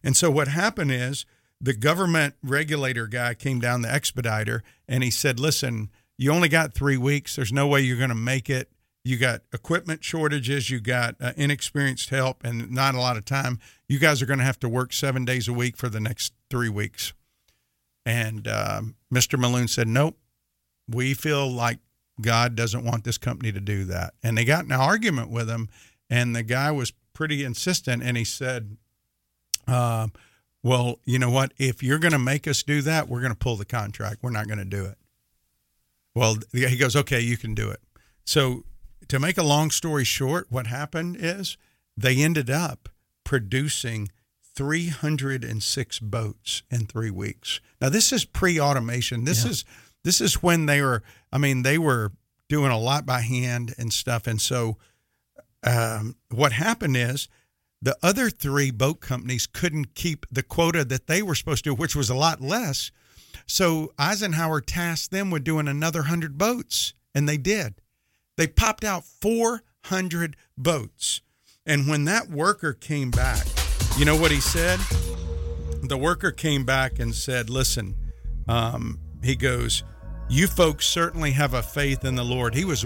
And so what happened is the government regulator guy came down the expediter and he said, listen, you only got three weeks. There's no way you're going to make it. You got equipment shortages. You got uh, inexperienced help and not a lot of time. You guys are going to have to work seven days a week for the next three weeks. And um, Mr. Meloon said, nope, we feel like God doesn't want this company to do that. And they got an argument with him. and the guy was pretty insistent, and he said, uh, "Well, you know what? If you're going to make us do that, we're going to pull the contract. We're not going to do it." Well, he goes, "Okay, you can do it." So, to make a long story short, what happened is they ended up producing 306 boats in three weeks. Now, this is pre-automation. This Yeah. is this is when they were. I mean, they were doing a lot by hand and stuff. And so, um, what happened is the other three boat companies couldn't keep the quota that they were supposed to, which was a lot less. So Eisenhower tasked them with doing another hundred boats, and they did. They popped out 400 boats. And when that worker came back, you know what he said? The worker came back and said, Listen, um, he goes, You folks certainly have a faith in the Lord. He was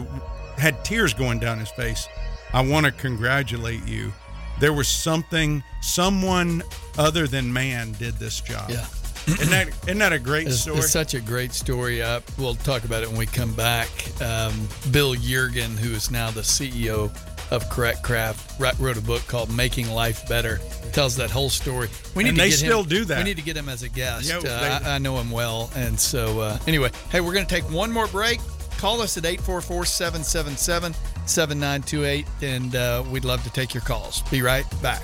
had tears going down his face. I want to congratulate you. There was something, someone other than man did this job. Yeah. Isn't that, isn't that a great It's, story? it's such a great story. Uh, we'll talk about it when we come back. Um, Bill Yeargin, who is now the CEO of Correct Craft, wrote a book called "Making Life Better." Tells that whole story. We need And to they get still him, do that. We need to get him as a guest. Uh, I, I know him well, and so uh, anyway, hey, we're going to take one more break. Call us at 844-777-7928, and uh, we'd love to take your calls. Be right back.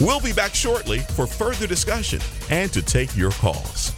We'll be back shortly for further discussion and to take your calls.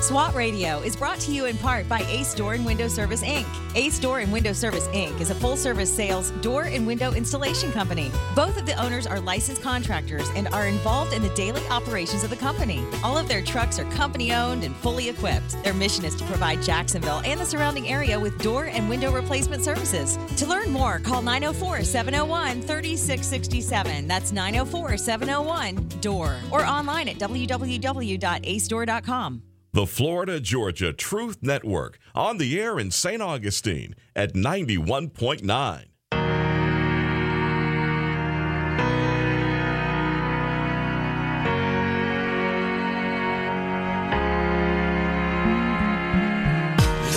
SWAT Radio is brought to you in part by Ace Door and Window Service Inc. Ace Door and Window Service Inc. is a full service sales door and window installation company. Both of the owners are licensed contractors and are involved in the daily operations of the company. All of their trucks are company owned and fully equipped. Their mission is to provide Jacksonville and the surrounding area with door and window replacement services. To learn more, call 904 701 3667. That's 904 701 DOOR or online at www.acedoor.com. The Florida Georgia Truth Network on the air in St. Augustine at 91.9.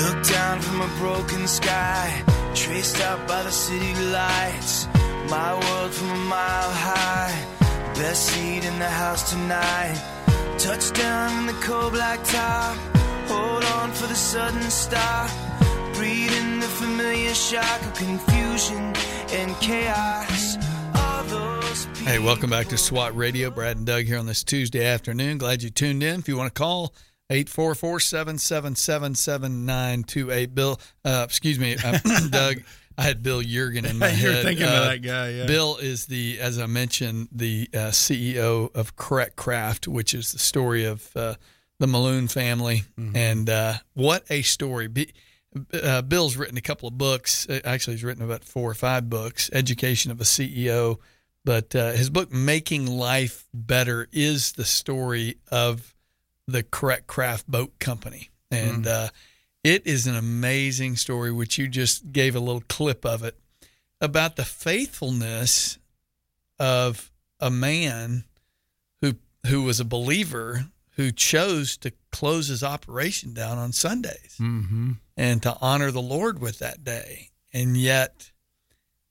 Look down from a broken sky, traced out by the city lights. My world from a mile high, best seat in the house tonight. Touchdown in the cold black top, hold on for the sudden stop. Breathing the familiar shock of confusion and chaos. Hey, welcome back to SWAT Radio. Brad and Doug here on this Tuesday afternoon. Glad you tuned in. If you want to call, 844-777-7928. Bill, uh, excuse me, uh, Doug, I had Bill Yeargin in my You're head. thinking of Uh, that guy, yeah. Bill is the, as I mentioned, the uh, CEO of Correct Craft, which is the story of uh, the Meloon family. Mm-hmm. And uh, what a story. Be, uh, Bill's written a couple of books. Uh, Actually, he's written about four or five books. Education of a CEO, but his book "Making Life Better" is the story of the Correct Craft Boat Company, and Mm. uh, it is an amazing story. Which you just gave a little clip of it about the faithfulness of a man who who was a believer who chose to close his operation down on Sundays Mm-hmm. and to honor the Lord with that day. And yet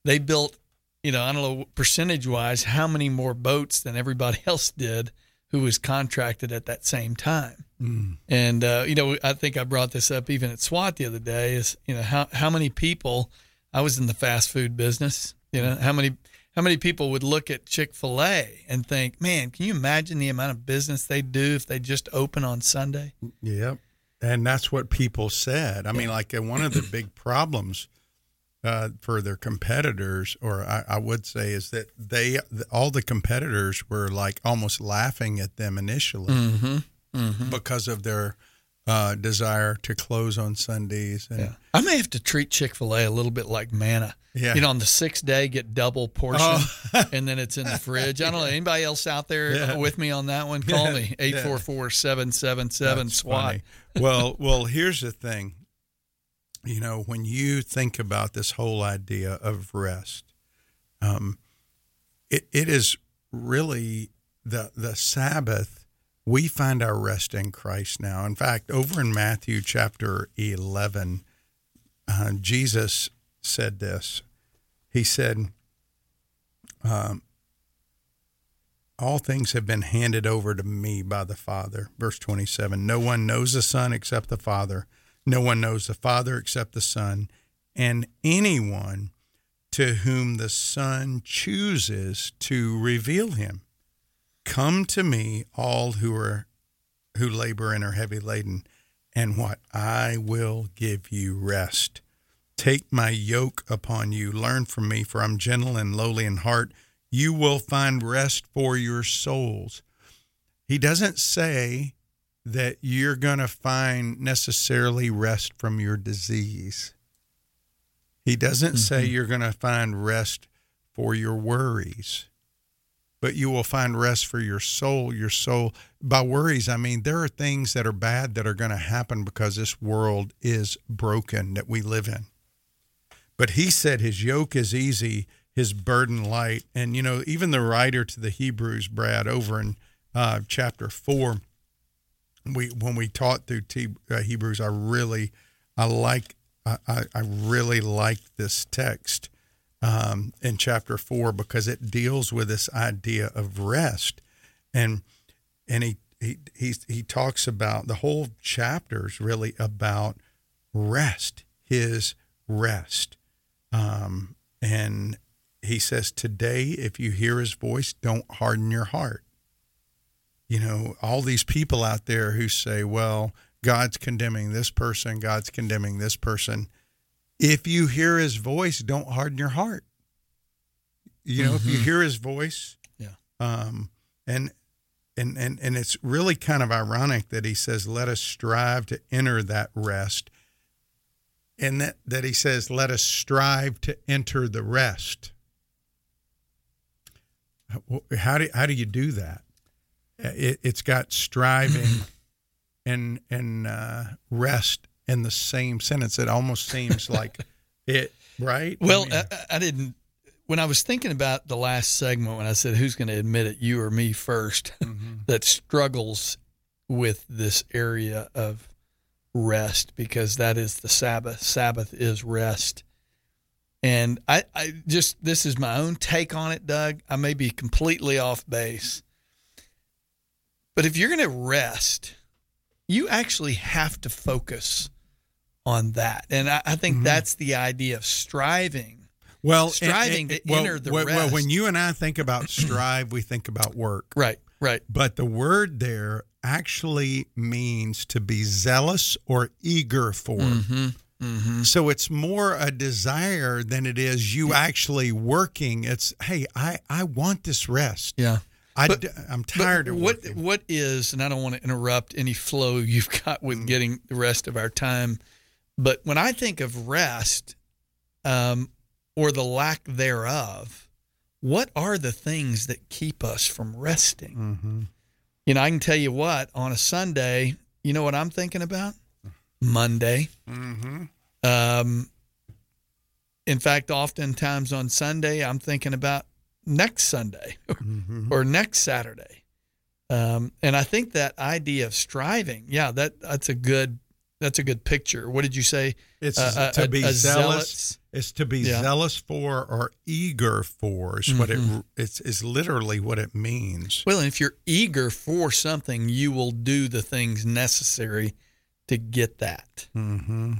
they built, you know, I don't know percentage wise how many more boats than everybody else did who was contracted at that same time. Mm. And uh, you know, I think I brought this up even at SWAT the other day. Is you know how how many people? I was in the fast food business. You know how many how many people would look at Chick Fil A and think, man, can you imagine the amount of business they do if they just open on Sunday? Yep. And that's what people said. I mean, like uh, one of the big problems uh, for their competitors, or I, I would say, is that they all the competitors were like almost laughing at them initially Mm-hmm. Mm-hmm. because of their uh, desire to close on Sundays. And, Yeah. I may have to treat Chick fil A a little bit like manna. Yeah. You know, on the sixth day, get double portion, and then it's in the fridge. I don't know. Anybody else out there Yeah. with me on that one? Call me, Yeah. 844 777 That's SWAT. funny. well, well, here's the thing. You know, when you think about this whole idea of rest, um, it, it is really the the Sabbath. We find our rest in Christ now. In fact, over in Matthew chapter eleven, uh, Jesus said this. He said, um, all things have been handed over to me by the Father. Verse 27 No one knows the Son except the Father. No one knows the Father except the Son. And anyone to whom the Son chooses to reveal him. Come to me, all who are who labor and are heavy laden, and what I will give you rest. Take my yoke upon you, learn from me, for I'm gentle and lowly in heart. You will find rest for your souls. He doesn't say that you're going to find necessarily rest from your disease. He doesn't say you're going to find rest for your worries, but you will find rest for your soul. Your soul, by worries, I mean there are things that are bad that are going to happen because this world is broken that we live in. But he said his yoke is easy, his burden light. And, you know, even the writer to the Hebrews, Brad, over in uh, chapter four, we when we taught through T, uh, Hebrews, I really, I like, I, I really like this text um, in chapter four because it deals with this idea of rest, and and he he he he talks about the whole chapter is really about rest, his rest, um, and he says today, if you hear his voice, don't harden your heart you know, all these people out there who say, well, God's condemning this person, God's condemning this person. If you hear his voice, don't harden your heart. You know, if you Mhm. hear his voice, Yeah. um, and and and and it's really kind of ironic that he says, "Let us strive to enter that rest," and that that he says, "Let us strive to enter the rest." How do how do you do that? It, it's got striving and and uh, rest in the same sentence. It almost seems like it, right? I Well, mean- I, I didn't. When I was thinking about the last segment, when I said who's going to admit it, you or me 1st that struggles with this area of rest because that is the Sabbath. Sabbath is rest. And I, I just, this is my own take on it, Doug. I may be completely off base. But if you're going to rest, you actually have to focus on that. And I, I think that's the idea of striving. Well, striving and- and- to well, enter the well, rest. Well, when you and I think about strive, we think about work. Right, right. But the word there actually means to be zealous or eager for. Mm-hmm. Mm-hmm. So it's more a desire than it is you actually working. It's hey, I I want this rest. Yeah. I But- am tired of what working. what is and I don't want to interrupt any flow you've got with Mm. getting the rest of our time, but when I think of rest, um, or the lack thereof, what are the things that keep us from resting? Mm-hmm. You know, I can tell you what on a Sunday. You know what I'm thinking about? Monday. Mm-hmm. Um, in fact, oftentimes on Sunday, I'm thinking about next Sunday Mm-hmm. or next Saturday. Um, and I think that idea of striving, yeah, that that's a good that's a good picture. What did you say? It's Uh, to a- be a zealous. It's to be Yeah. zealous for or eager for is what it Mhm. it's is literally what it means. Well, and if you're eager for something, you will do the things necessary to get that. Mm-hmm.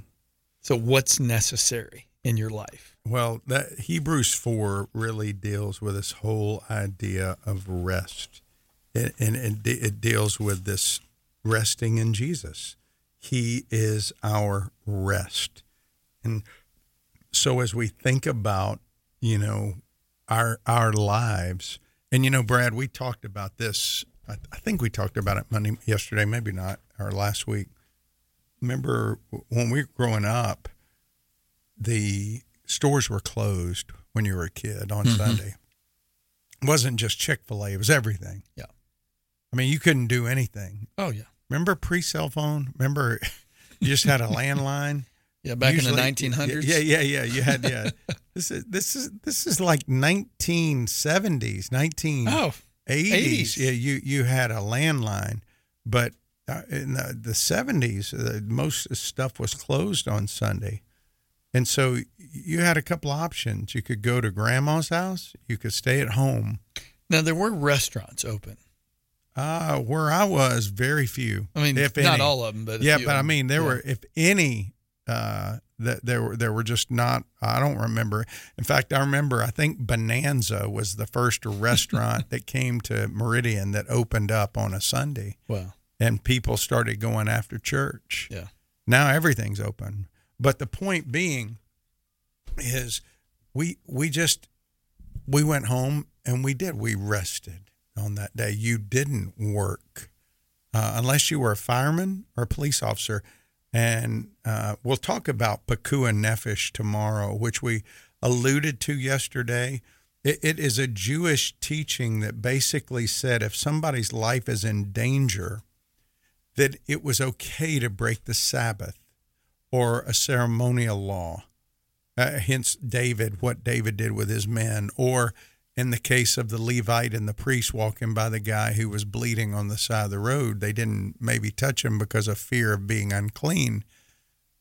So, what's necessary in your life? Well, that Hebrews four really deals with this whole idea of rest, and, and it, de- it deals with this resting in Jesus. He is our rest, and so as we think about, you know, our our lives, and you know, Brad, we talked about this. I, I think we talked about it Monday yesterday, maybe not, or last week. remember when we were growing up, the stores were closed when you were a kid on Mhm. Sunday. It wasn't just Chick fil A, it was everything. Yeah. I mean, you couldn't do anything. Oh yeah. Remember pre cell phone? Remember you just had a landline? Yeah, back in the 1900s. Yeah, yeah, yeah. You had yeah. this is this is this is like 1970s, 1980s. Oh, 80s. Yeah, you you had a landline, but uh, in the, the 70s, uh, most stuff was closed on Sunday. And so you had a couple options. You could go to grandma's house, you could stay at home. Now there were restaurants open. Uh, where I was, very few. I mean, if not any. all of them, but yeah, but I mean, there Yeah. were, if any, uh, that there were there were just not. I don't remember. In fact, I remember. I think Bonanza was the first restaurant that came to Meridian that opened up on a Sunday. Wow. and people started going after church. Yeah. Now everything's open. But the point being is we we just we went home and we did we rested on that day. You didn't work uh, unless you were a fireman or a police officer. And uh, we'll talk about Pikuach Nefesh tomorrow, which we alluded to yesterday. It, it is a Jewish teaching that basically said if somebody's life is in danger, that it was okay to break the Sabbath or a ceremonial law. Uh, hence, David, what David did with his men, or in the case of the Levite and the priest walking by the guy who was bleeding on the side of the road, they didn't maybe touch him because of fear of being unclean.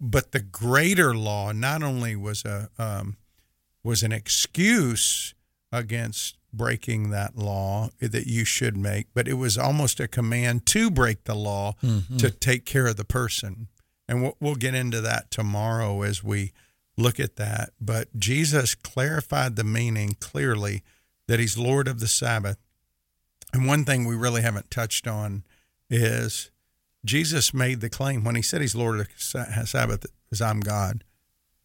But the greater law not only was a um, was an excuse against breaking that law that you should make, but it was almost a command to break the law Mhm. to take care of the person. And we'll, we'll get into that tomorrow as we look at that. But Jesus clarified the meaning clearly that he's Lord of the Sabbath. And one thing we really haven't touched on is Jesus made the claim when he said he's Lord of the Sabbath, is I'm God,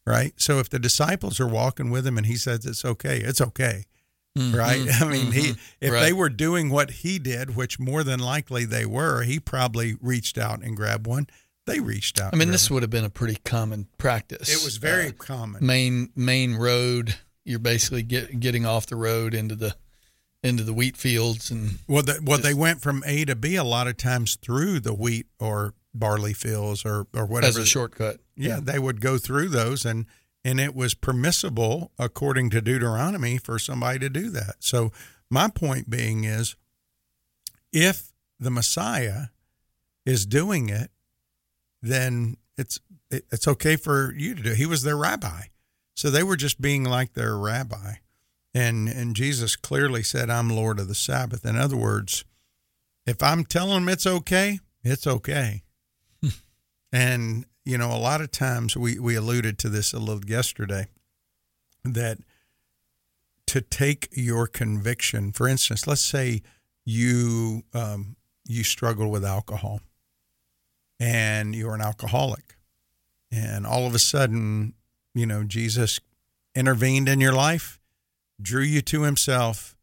right? So if the disciples are walking with him and he says it's okay, it's okay, Mhm, right? I mean, he mhm, if right. they were doing what he did, which more than likely they were, he probably reached out and grabbed one. They reached out. I mean, and this would have been a pretty common practice. It was very Uh, common. Main main road. You're basically get, getting off the road into the into the wheat fields and Well, the, well, they went from A to B a lot of times through the wheat or barley fields or or whatever as a shortcut. Yeah, they would go through those, and and it was permissible according to Deuteronomy for somebody to do that. So my point being is, if the Messiah is doing it, then it's it, it's okay for you to do. He was their rabbi, so they were just being like their rabbi, and and Jesus clearly said, "I'm Lord of the Sabbath." In other words, if I'm telling them it's okay, it's okay. and you know, a lot of times we we alluded to this a little yesterday that to take your conviction, for instance, let's say you um, you struggle with alcohol and you're an alcoholic, and all of a sudden, you know, Jesus intervened in your life, drew you to Himself,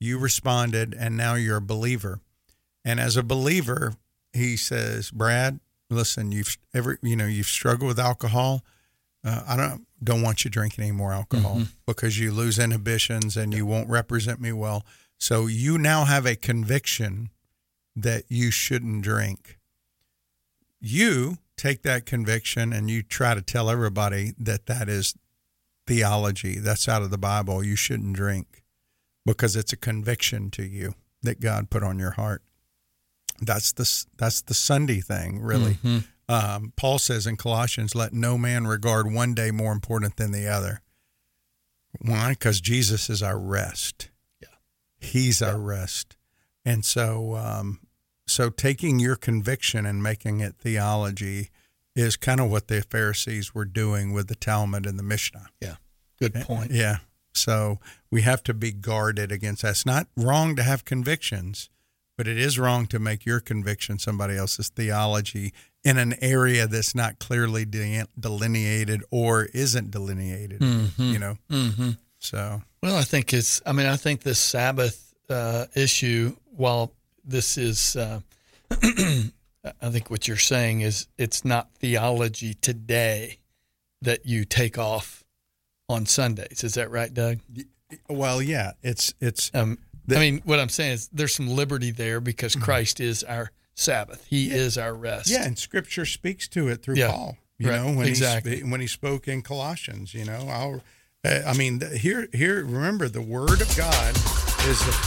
you responded, and now you're a believer. And as a believer, He says, Brad, listen, you've ever, you know, you've struggled with alcohol. Uh, I don't don't want you drinking any more alcohol Mhm. because you lose inhibitions and you won't represent me well. So you now have a conviction that you shouldn't drink. You take that conviction and you try to tell everybody that that is theology. That's out of the Bible. You shouldn't drink because it's a conviction to you that God put on your heart. That's the that's the Sunday thing, really. Mhm. Um, Paul says in Colossians, "Let no man regard one day more important than the other." Why? Because Jesus is our rest. Yeah, He's our rest, and so um, so taking your conviction and making it theology is kind of what the Pharisees were doing with the Talmud and the Mishnah. Yeah, good point. Yeah. So we have to be guarded against that. It's not wrong to have convictions, but it is wrong to make your conviction somebody else's theology in an area that's not clearly de- delineated or isn't delineated. Mhm. You know. Mm-hmm. So Well, I think it's. I mean, I think this Sabbath uh, issue, while this is uh, I think what you're saying is it's not theology today that you take off on Sundays. Is that right, Doug? Well, yeah, it's it's. Um, The- I mean, what I'm saying is there's some liberty there because Christ is our Sabbath. He is our rest. Yeah, and Scripture speaks to it through Yeah, Paul. You right, know when exactly. he when he spoke in Colossians. You know, I'll, uh, I mean, here here remember the Word of God is the